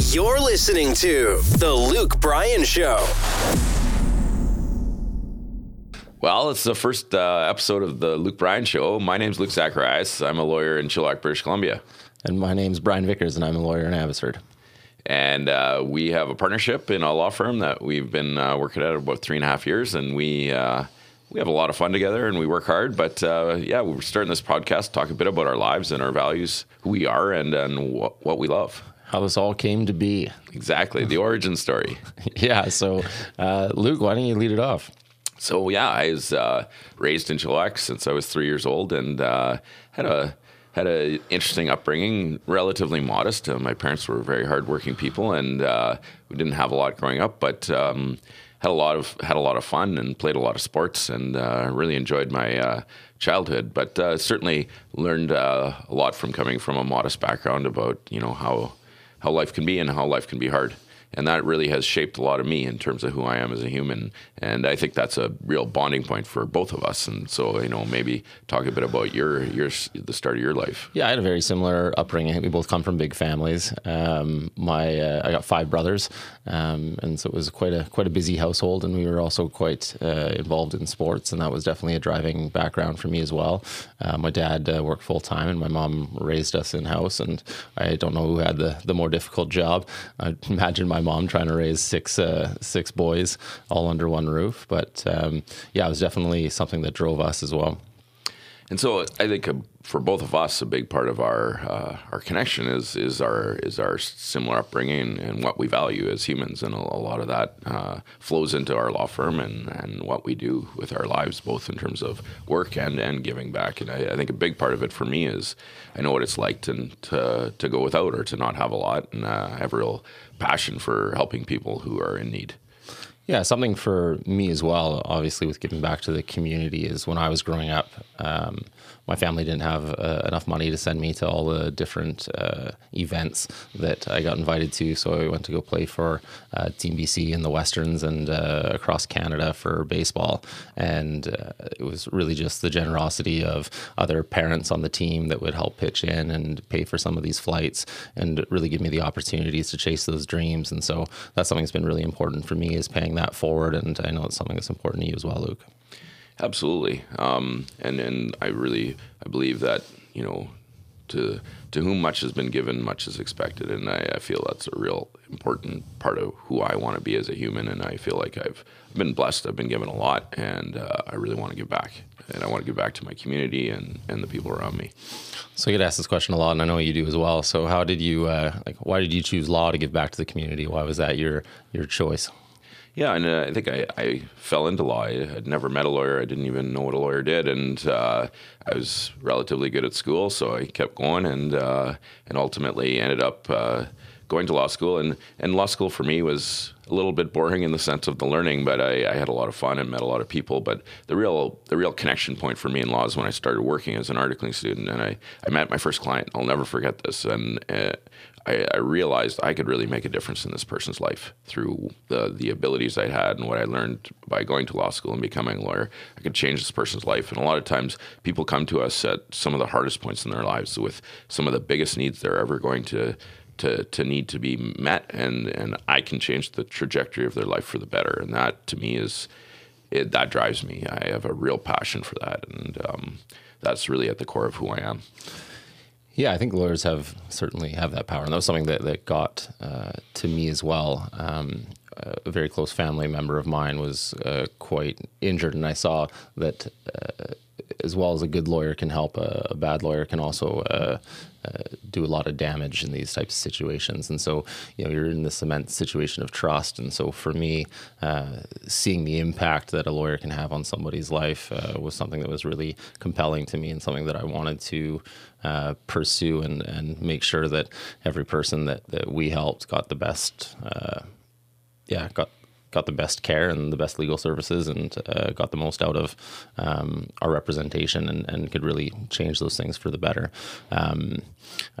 You're listening to The Luke Bryan Show. Well, it's the first uh, episode of the Luke Bryan Show. My name's Luke Zacharias. I'm a lawyer in Chilliwack, British Columbia. And my name's Brian Vickers, and I'm a lawyer in Abbotsford. And uh, we have a partnership in a law firm that we've been uh, working at about three and a half years, and we uh, we have a lot of fun together, and we work hard. But uh, yeah, we're starting this podcast to talk a bit about our lives and our values, who we are, and and what, what we love. How this all came to be. Exactly, the origin story. yeah. So, uh, Luke, why don't you lead it off? So yeah, I was uh, raised in Chilliwack since I was three years old, and had a had an interesting upbringing, relatively modest. Uh, my parents were very hardworking people, and uh, we didn't have a lot growing up, but um, had a lot of had a lot of fun and played a lot of sports, and uh, really enjoyed my uh, childhood. But uh, certainly learned uh, a lot from coming from a modest background about you know how how life can be and how life can be hard and that really has shaped a lot of me in terms of who I am as a human. And I think that's a real bonding point for both of us. And so, you know, maybe talk a bit about your your the start of your life. Yeah, I had a very similar upbringing. We both come from big families. Um, my uh, I got five brothers, um, and so it was quite a quite a busy household. And we were also quite uh, involved in sports, and that was definitely a driving background for me as well. Uh, my dad uh, worked full time, and my mom raised us in house. And I don't know who had the the more difficult job. I imagine my mom trying to raise six uh, six boys all under one roof. But um, yeah, it was definitely something that drove us as well. And so I think uh, for both of us, a big part of our uh, our connection is is our is our similar upbringing and what we value as humans, and a, a lot of that uh, flows into our law firm and, and what we do with our lives, both in terms of work and, and giving back. And I, I think a big part of it for me is I know what it's like to to, to go without or to not have a lot, and uh, I have real passion for helping people who are in need. Yeah, something for me as well, obviously, with giving back to the community is when I was growing up, um, my family didn't have uh, enough money to send me to all the different uh, events that I got invited to. So I went to go play for uh, Team BC in the Westerns and uh, across Canada for baseball. And uh, it was really just the generosity of other parents on the team that would help pitch in and pay for some of these flights and really give me the opportunities to chase those dreams. And so that's something that's been really important for me is paying that forward. And I know it's something that's important to you as well, Luke. Absolutely, um, and and I really I believe that you know to to whom much has been given, much is expected, and I, I feel that's a real important part of who I want to be as a human. And I feel like I've been blessed. I've been given a lot, and uh, I really want to give back. And I want to give back to my community and, and the people around me. So I get asked this question a lot, and I know you do as well. So how did you uh, like? Why did you choose law to give back to the community? Why was that your your choice? Yeah, and uh, I think I, I fell into law. I had never met a lawyer. I didn't even know what a lawyer did, and uh, I was relatively good at school, so I kept going, and uh, and ultimately ended up uh, going to law school. And, and law school for me was a little bit boring in the sense of the learning, but I, I, had a lot of fun and met a lot of people. But the real the real connection point for me in law is when I started working as an articling student, and I, I met my first client. I'll never forget this, and uh, I, I, realized I could really make a difference in this person's life through the the abilities I had and what I learned by going to law school and becoming a lawyer. I could change this person's life. And a lot of times, people come to us at some of the hardest points in their lives with some of the biggest needs they're ever going to to to need to be met, and and I can change the trajectory of their life for the better. And that to me is it, that drives me. I have a real passion for that, and um, that's really at the core of who I am. Yeah, I think lawyers have certainly have that power, and that was something that that got uh, to me as well. Um, a very close family member of mine was uh, quite injured, and I saw that uh, as well as a good lawyer can help, a, a bad lawyer can also uh, uh, do a lot of damage in these types of situations. And so, you know, you're in this immense situation of trust. And so, for me, uh, seeing the impact that a lawyer can have on somebody's life uh, was something that was really compelling to me and something that I wanted to uh, pursue and, and make sure that every person that, that we helped got the best, uh, yeah, got got the best care and the best legal services and uh, got the most out of um, our representation and, and, could really change those things for the better. Um,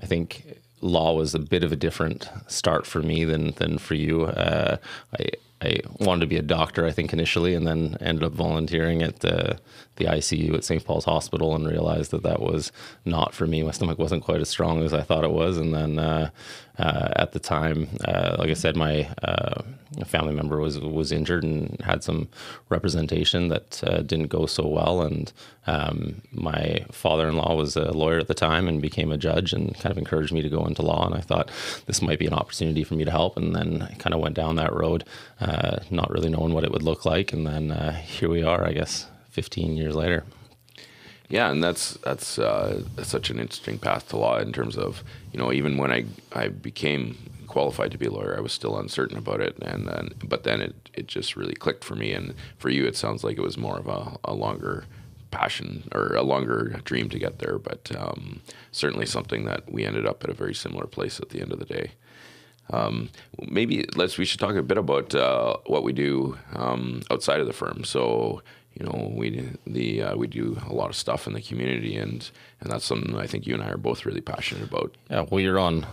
I think law was a bit of a different start for me than than for you. Uh, I, I wanted to be a doctor, I think initially, and then ended up volunteering at the the ICU at St. Paul's Hospital and realized that that was not for me. My stomach wasn't quite as strong as I thought it was, and then uh, uh, at the time, uh, like I said, my uh, family member was was injured and had some representation that uh, didn't go so well, and um, my father-in-law was a lawyer at the time and became a judge and kind of encouraged me to go into law, and I thought this might be an opportunity for me to help, and then I kind of went down that road, uh, not really knowing what it would look like, and then here we are, I guess. 15 years later. Yeah, and that's that's, uh, such an interesting path to law in terms of you know even when I I became qualified to be a lawyer, I was still uncertain about it, and then but then it it just really clicked for me, and for you, it sounds like it was more of a, a longer passion or a longer dream to get there, but um, certainly something that we ended up at a very similar place at the end of the day. Um, maybe let's we should talk a bit about uh, what we do um, outside of the firm. So you know we the uh, we do a lot of stuff in the community, and and that's something I think you and I are both really passionate about. Yeah, well, you're on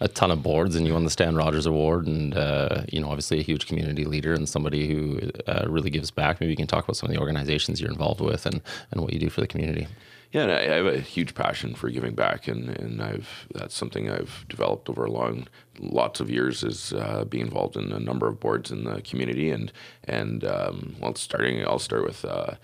a ton of boards, and you won the Stan Rogers Award, and uh, you know obviously a huge community leader and somebody who uh, really gives back. Maybe you can talk about some of the organizations you're involved with and and what you do for the community. Yeah, I have a huge passion for giving back, and, and I've that's something I've developed over a long, lots of years is uh, being involved in a number of boards in the community, and and um, well, starting I'll start with uh,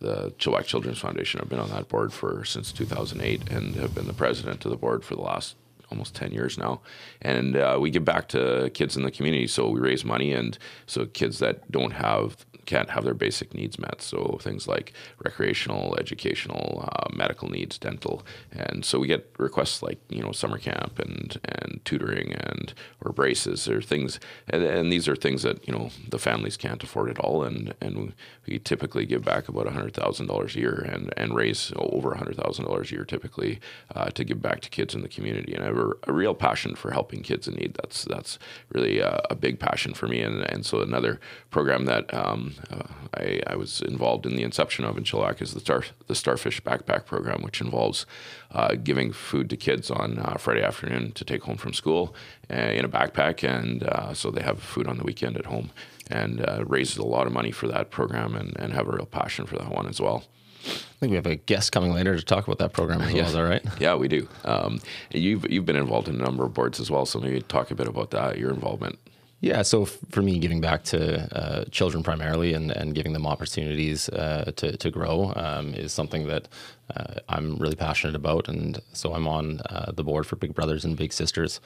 the Chilliwack Children's Foundation. I've been on that board for since 2008, and have been the president of the board for the last almost 10 years now. And uh, we give back to kids in the community. So we raise money, and so kids that don't have can't have their basic needs met. So things like recreational, educational, uh, medical needs, dental, and so we get requests like you know summer camp and and tutoring and or braces or things, and, and these are things that you know the families can't afford at all, and and we typically give back about hundred thousand dollars a year and and raise over hundred thousand dollars a year typically uh, to give back to kids in the community, and I have a, a, real passion for helping kids in need. That's that's really a, a big passion for me, and and so another program that um, uh, I, I, was involved in the inception of in Chilliwack is the Star the Starfish Backpack Program, which involves uh, giving food to kids on uh, Friday afternoon to take home from school uh, in a backpack, and uh, so they have food on the weekend at home, and uh, raises a lot of money for that program, and, and have a real passion for that one as well. I think we have a guest coming later to talk about that program as yeah. Is that right? Yeah, we do. Um, you've you've been involved in a number of boards as well, so maybe talk a bit about that, your involvement. Yeah, so for me, giving back to uh, children primarily and, and giving them opportunities uh, to, to grow um, is something that uh, I'm really passionate about. And so I'm on uh, the board for Big Brothers and Big Sisters,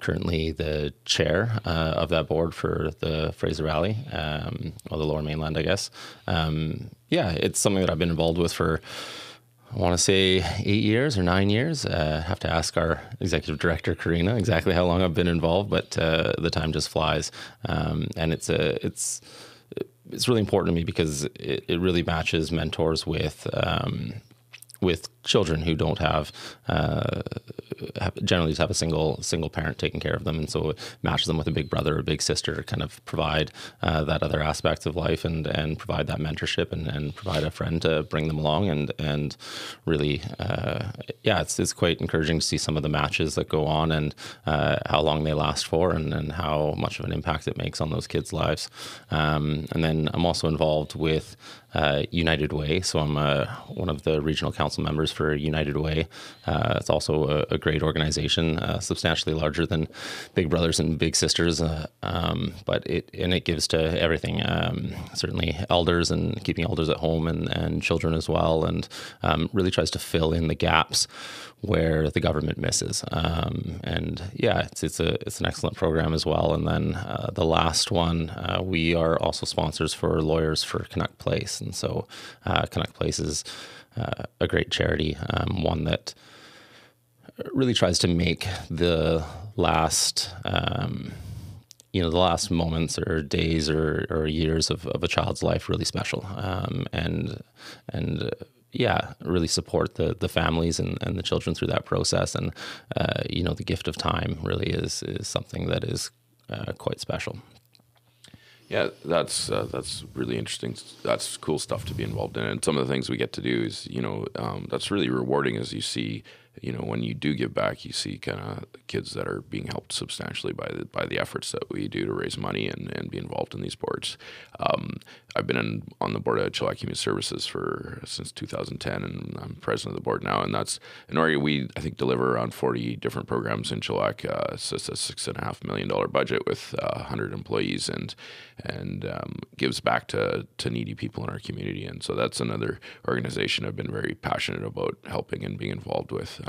currently the chair uh, of that board for the Fraser Valley, um, or the lower mainland, I guess. Um, yeah, it's something that I've been involved with for I want to say eight years or nine years. Uh, have to ask our executive director Karina exactly how long I've been involved, but uh, the time just flies, um, and it's a it's it's really important to me because it, it really matches mentors with um, with children who don't have, uh, have, generally just have a single single parent taking care of them, and so it matches them with a big brother or big sister to kind of provide uh, that other aspects of life and and provide that mentorship and, and provide a friend to bring them along and and really uh, yeah it's it's quite encouraging to see some of the matches that go on and uh, how long they last for and, and how much of an impact it makes on those kids' lives. Um, and then I'm also involved with uh, United Way. So I'm uh, one of the regional council members for United Way. Uh, it's also a, a great organization, uh, substantially larger than Big Brothers and Big Sisters, uh, um, but it and it gives to everything. Um, certainly, elders and keeping elders at home and, and children as well, and um, really tries to fill in the gaps where the government misses. Um, and yeah, it's it's a it's an excellent program as well. And then the last one, we are also sponsors for Lawyers for Canuck Place, and so uh, Canuck Place is uh, a great charity, um, one that really tries to make the last. Um, you know the last moments or days or, or years of, of a child's life really special um, and and yeah, really support the the families and, and the children through that process. And uh, you know, the gift of time really is is something that is uh, quite special. Yeah, that's uh, that's really interesting. That's cool stuff to be involved in, and some of the things we get to do is, you know, um, that's really rewarding as you see you know, when you do give back, you see kind of kids that are being helped substantially by the by the efforts that we do to raise money and, and be involved in these boards. Um, I've been in, on the board of Chilliwack Community Services for since 2010, and I'm president of the board now. And that's in area We I think deliver around 40 different programs in Chilliwack. Uh, it's a six and a half million dollar budget with uh, 100 employees, and and um, gives back to to needy people in our community. And so that's another organization I've been very passionate about helping and being involved with.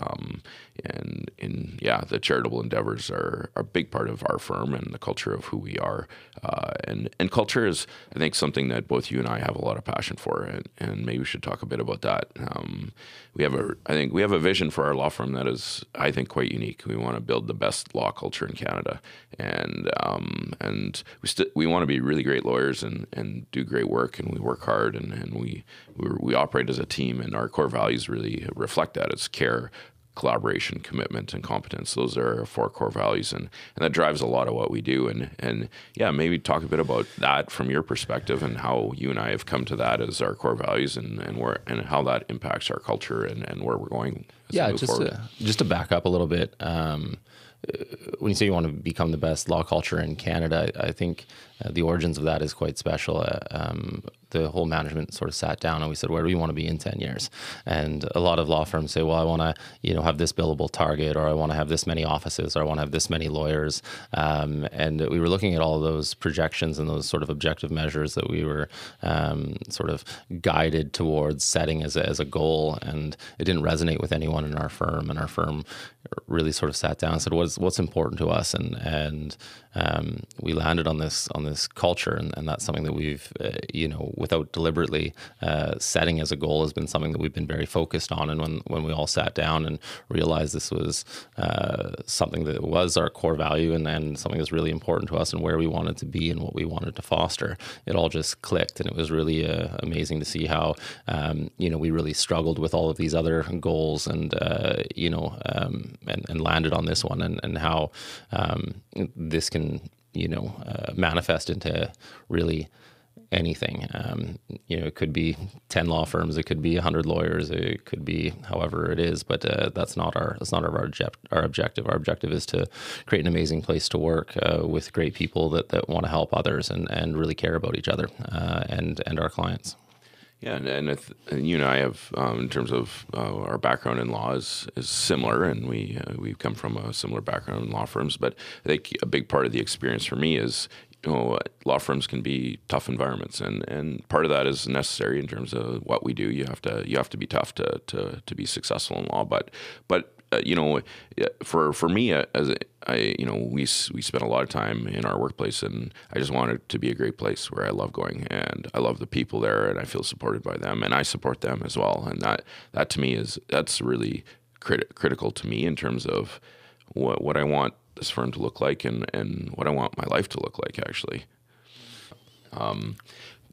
And in yeah, the charitable endeavors are, are a big part of our firm and the culture of who we are. Uh, and and culture is I think something that both you and I have a lot of passion for, and, and maybe we should talk a bit about that. Um, we have a I think we have a vision for our law firm that is I think quite unique. We want to build the best law culture in Canada, and um, and we st- we want to be really great lawyers and, and do great work, and we work hard, and, and we we operate as a team, and our core values really reflect that. It's care, collaboration, commitment, and competence. Those are our four core values, and, and that drives a lot of what we do. And and yeah, maybe talk a bit about that from your perspective and how you and I have come to that as our core values, and and where and how that impacts our culture and, and where we're going. Yeah, just to, just to back up a little bit. Um, when you say you want to become the best law culture in Canada, I think uh, the origins of that is quite special. Uh, um, the whole management sort of sat down and we said, where do we want to be in 10 years? And a lot of law firms say, well, I want to, you know, have this billable target, or I want to have this many offices, or I want to have this many lawyers. Um, and we were looking at all those projections and those sort of objective measures that we were um, sort of guided towards setting as a, as a goal. And it didn't resonate with anyone in our firm. And our firm really sort of sat down and said, what's, what's important to us? And, and um, we landed on this on this culture, and, and that's something that we've, uh, you know, without deliberately uh, setting as a goal, has been something that we've been very focused on. And when when we all sat down and realized this was uh, something that was our core value, and, and something that's really important to us, and where we wanted to be, and what we wanted to foster, it all just clicked, and it was really uh, amazing to see how, um, you know, we really struggled with all of these other goals, and uh, you know, um, and, and landed on this one, and and how um, this can you know uh, manifest into really anything. Um, you know, it could be ten law firms, it could be hundred lawyers, it could be however it is. But uh, that's not our that's not our our objective. Our objective is to create an amazing place to work uh, with great people that, that want to help others and, and really care about each other uh, and and our clients. Yeah, and, and, and, you and I have, um, in terms of uh, our background in law, is, is similar, and we uh, we come from a similar background in law firms. But I think a big part of the experience for me is, you know, law firms can be tough environments, and, and part of that is necessary in terms of what we do. You have to you have to be tough to to, to be successful in law. But but you know, for for me uh, as I, you know, we we spent a lot of time in our workplace, and I just wanted it to be a great place where I love going, and I love the people there, and I feel supported by them, and I support them as well, and that that to me is that's really crit- critical to me in terms of what what I want this firm to look like, and and what I want my life to look like, actually. Um,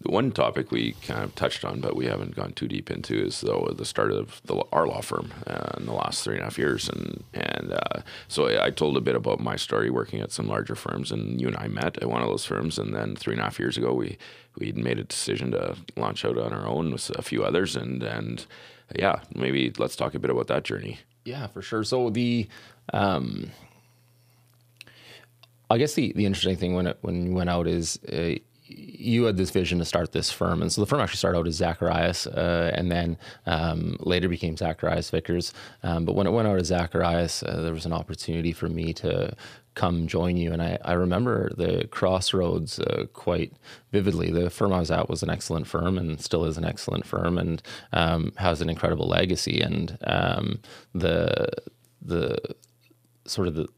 one topic we kind of touched on, but we haven't gone too deep into, is though the start of the, our law firm uh, in the last three and a half years, and and uh, so I, I, told a bit about my story working at some larger firms, and you and I met at one of those firms, and then three and a half years ago we we made a decision to launch out on our own with a few others, and and yeah, maybe let's talk a bit about that journey. Yeah, for sure. So the um, I guess the, the interesting thing when it, when you went out is uh, you had this vision to start this firm, and so the firm actually started out as Zacharias, uh, and then um, later became Zacharias Vickers. Um, but when it went out as Zacharias, uh, there was an opportunity for me to come join you, and I, I remember the crossroads uh, quite vividly. The firm I was at was an excellent firm, and still is an excellent firm, and um, has an incredible legacy. And um, the the sort of the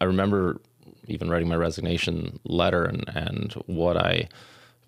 I remember even writing my resignation letter and, and what I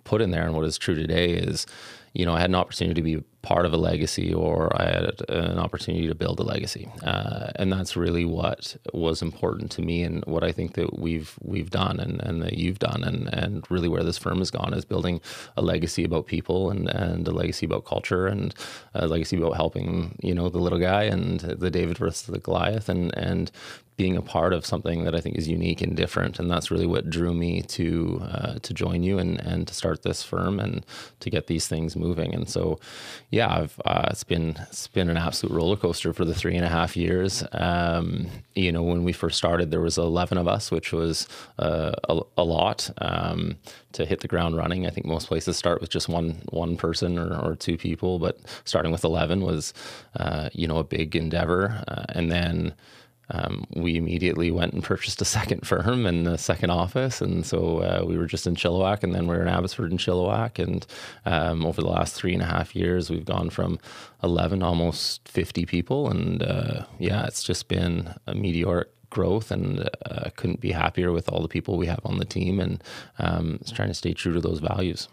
put in there and what is true today is, you know, I had an opportunity to be part of a legacy or I had an opportunity to build a legacy. Uh, and that's really what was important to me and what I think that we've we've done and, and that you've done and, and really where this firm has gone is building a legacy about people and, and a legacy about culture and a legacy about helping, you know, the little guy and the David versus the Goliath and and being a part of something that I think is unique and different, and that's really what drew me to uh, to join you and and to start this firm and to get these things moving. And so, yeah, uh, it's been it's been an absolute roller coaster for the three and a half years. Um, you know, when we first started, there was eleven of us, which was uh, a, a, lot um, to hit the ground running. I think most places start with just one one person or, or two people, but starting with eleven was uh, you know a big endeavor, uh, and then um, we immediately went and purchased a second firm and a second office. And so uh, we were just in Chilliwack and then we are in Abbotsford and Chilliwack. And um, over the last three and a half years, we've gone from 11 almost 50 people. And uh, yeah, it's just been a meteoric growth and uh, couldn't be happier with all the people we have on the team and um, trying to stay true to those values.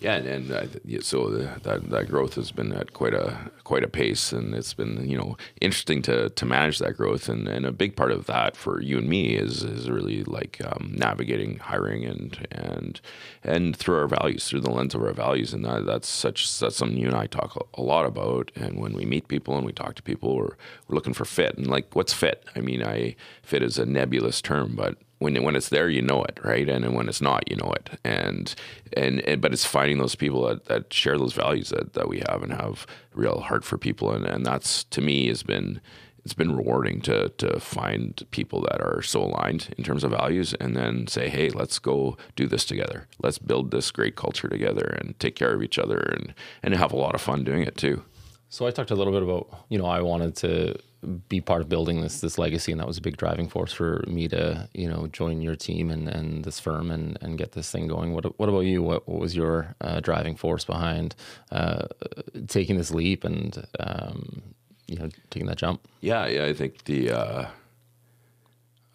Yeah, and, and uh, so the, that that growth has been at quite a quite a pace, and it's been you know interesting to to manage that growth, and, and a big part of that for you and me is is really like um, navigating hiring and and and through our values, through the lens of our values, and that, that's such that's something you and I talk a, a lot about, and when we meet people and we talk to people, we're we're looking for fit, and like what's fit? I mean, I fit is a nebulous term, but when when it's there, you know it, right? And, when it's not, you know it. And, and and but it's finding those people that, that share those values that, that we have and have real heart for people. And, and that's to me has been it's been rewarding to to find people that are so aligned in terms of values and then say, hey, let's go do this together. Let's build this great culture together and take care of each other and and have a lot of fun doing it too. So I talked a little bit about, you know, I wanted to be part of building this this legacy, and that was a big driving force for me to, you know, join your team and, and this firm and, and get this thing going. What what about you? What, what was your uh, driving force behind uh, taking this leap and um, you know taking that jump? Yeah, yeah, I think the uh,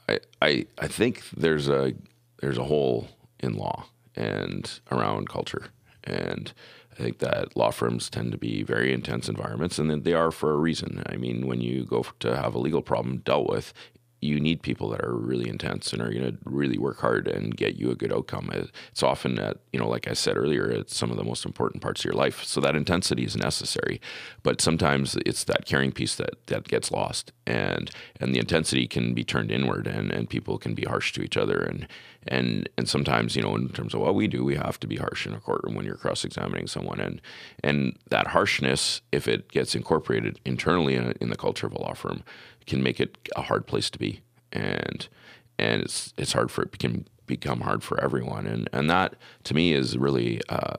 I I I think there's a there's a hole in law and around culture and I think that law firms tend to be very intense environments, and they are for a reason. I mean, when you go to have a legal problem dealt with, you need people that are really intense and are going to really work hard and get you a good outcome. It's often at, you know, like I said earlier, it's some of the most important parts of your life. So that intensity is necessary, but sometimes it's that caring piece that, that gets lost and, and the intensity can be turned inward and, and people can be harsh to each other. And, and, and sometimes, you know, in terms of what we do, we have to be harsh in a courtroom when you're cross-examining someone. And, and that harshness, if it gets incorporated internally in, in the culture of a law firm, can make it a hard place to be, and and it's it's hard for it can become hard for everyone, and and that to me is really. Uh,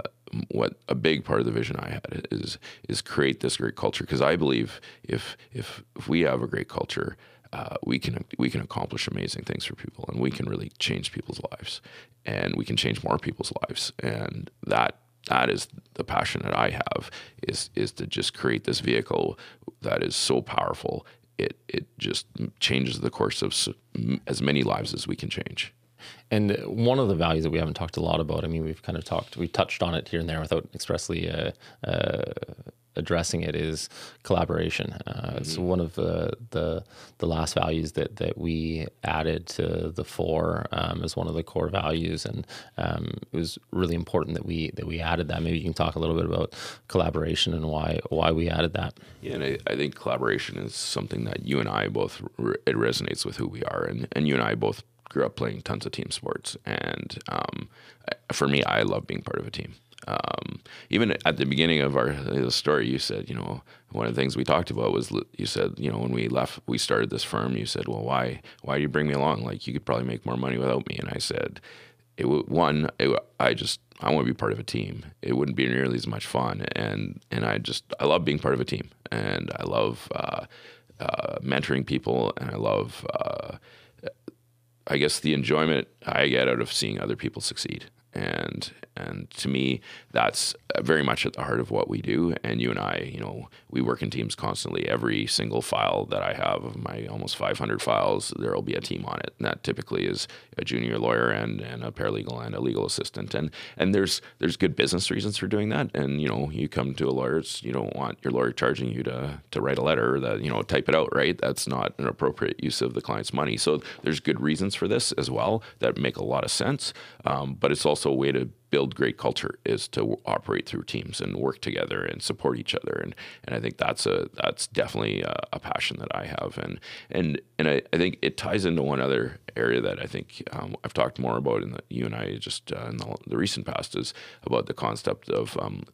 what a big part of the vision I had is is create this great culture. Because I believe if if if we have a great culture, uh, we can we can accomplish amazing things for people, and we can really change people's lives, and we can change more people's lives, and that that is the passion that I have is is to just create this vehicle that is so powerful it it just changes the course of as many lives as we can change. And one of the values that we haven't talked a lot about, I mean, we've kind of talked, we touched on it here and there without expressly uh, uh, addressing it is collaboration. Uh, mm-hmm. It's one of the, the, the last values that that we added to the four um, as one of the core values, and um, it was really important that we that we added that. Maybe you can talk a little bit about collaboration and why why we added that. Yeah, and I, I think collaboration is something that you and I both it resonates with who we are, and and you and I both grew up playing tons of team sports, and um, for me, I love being part of a team. Um, even at the beginning of our story, you said, you know, one of the things we talked about was you said, you know, when we left, we started this firm. You said, well, why, why do you bring me along? Like you could probably make more money without me. And I said, it would one, it, I just I want to be part of a team. It wouldn't be nearly as much fun, and and I just I love being part of a team, and I love uh, uh, mentoring people, and I love. Uh, I guess the enjoyment I get out of seeing other people succeed and and to me that's very much at the heart of what we do. And you and I you know we work in teams constantly. Every single file that I have of my almost 500 files there will be a team on it. And that typically is a junior lawyer and and a paralegal and a legal assistant. And and there's there's good business reasons for doing that. And you know you come to a lawyer's you don't want your lawyer charging you to to write a letter that you know type it out right? That's not an appropriate use of the client's money. So there's good reasons for this as well that make a lot of sense. Um, but it's also also a way to build great culture is to operate through teams and work together and support each other. And and I think that's a that's definitely a, a passion that I have. And and and I, I think it ties into one other area that I think um, I've talked more about in the, you and I just uh, in the, the, recent past is about the concept of um,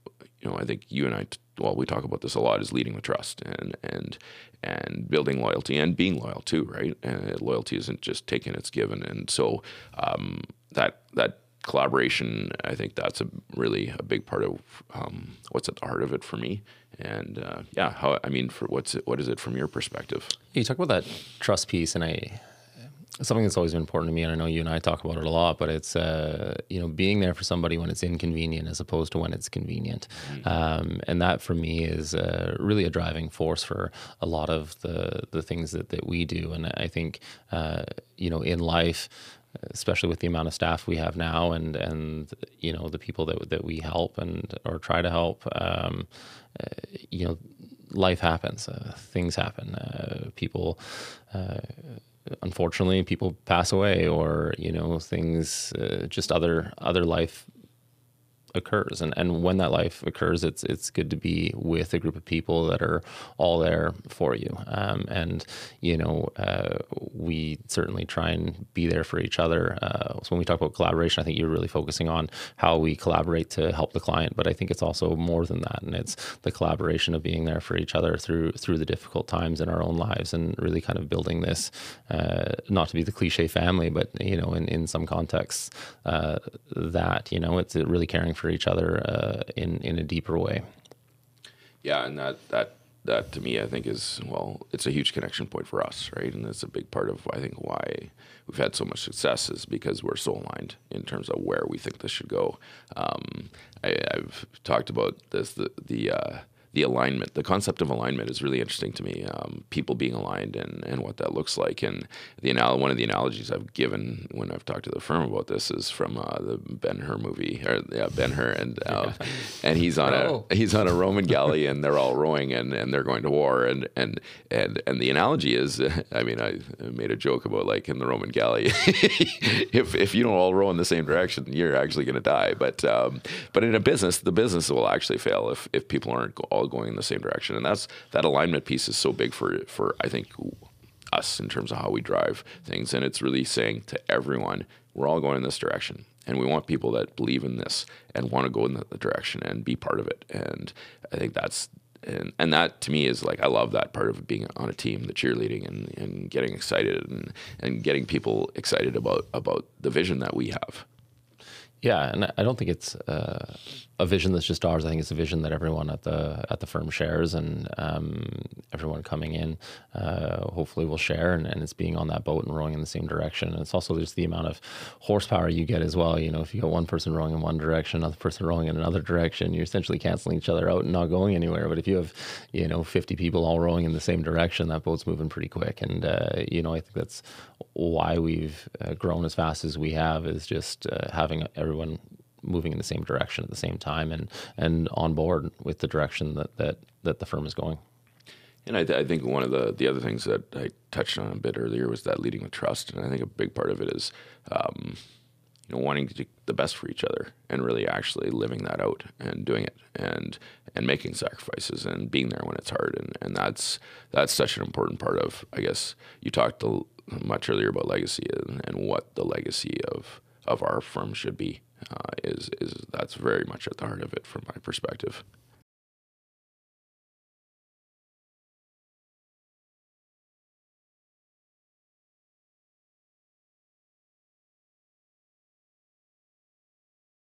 you know I think you and I. Well, we talk about this a lot is leading with trust and and and building loyalty and being loyal too, right? And loyalty isn't just taken it's given, and so um, that that collaboration, I think that's a really a big part of um, what's at the heart of it for me. And uh, yeah, how I mean, for what's it, what is it from your perspective? You talk about that trust piece, and I something that's always been important to me, and I know you and I talk about it a lot, but it's uh, you know being there for somebody when it's inconvenient as opposed to when it's convenient, mm-hmm. um, and that for me is uh, really a driving force for a lot of the the things that that we do, and I think uh, you know in life. Especially with the amount of staff we have now, and and you know the people that that we help and or try to help, um, uh, you know, life happens, uh, things happen, uh, people unfortunately people pass away or you know things uh, just other other life occurs. And and when that life occurs it's it's good to be with a group of people that are all there for you. Um, and you know uh, we certainly try and be there for each other. Uh, so when we talk about collaboration I think you're really focusing on how we collaborate to help the client but I think it's also more than that. And it's the collaboration of being there for each other through through the difficult times in our own lives and really kind of building this uh, not to be the cliche family but you know in, in some contexts uh, that you know it's really caring for for each other uh, in in a deeper way. Yeah, and that that that to me I think is well, it's a huge connection point for us, right? And it's a big part of I think why we've had so much success is because we're so aligned in terms of where we think this should go. Um, I, have talked about this the the uh, the alignment, the concept of alignment is really interesting to me. Um, people being aligned and, and what that looks like. And the anal- one of the analogies I've given when I've talked to the firm about this is from uh, the Ben Hur movie, or yeah, Ben Hur, and uh, and he's on oh. a he's on a Roman galley, and they're all rowing, and, and they're going to war, and and and and the analogy is, I mean, I made a joke about like in the Roman galley, if if you don't all row in the same direction, you're actually going to die. But um, but in a business, the business will actually fail if if people aren't all all going in the same direction. And that's that alignment piece is so big for for I think us in terms of how we drive things. And it's really saying to everyone, we're all going in this direction. And we want people that believe in this and want to go in the direction and be part of it. And I think that's and, and that to me is like I love that part of being on a team, the cheerleading and, and getting excited and, and getting people excited about about the vision that we have. Yeah, and I don't think it's uh, a vision that's just ours. I think it's a vision that everyone at the at the firm shares, and um, everyone coming in uh, hopefully will share. And, and, it's being on that boat and rowing in the same direction. And it's also just the amount of horsepower you get as well. You know, if you got one person rowing in one direction, another person rowing in another direction, you're essentially canceling each other out and not going anywhere. But if you have, you know, 50 people all rowing in the same direction, that boat's moving pretty quick. And uh, you know, I think that's why we've uh, grown as fast as we have is just uh, having everyone moving in the same direction at the same time and and on board with the direction that that, that the firm is going. And I, I, think one of the, the other things that I touched on a bit earlier was that leading with trust. And I think a big part of it is, um, you know, wanting to do the best for each other and really actually living that out and doing it and and making sacrifices and being there when it's hard. And, and that's that's such an important part of, I guess, you talked much earlier about legacy and, and what the legacy of, of our firm should be uh, is is that's very much at the heart of it from my perspective.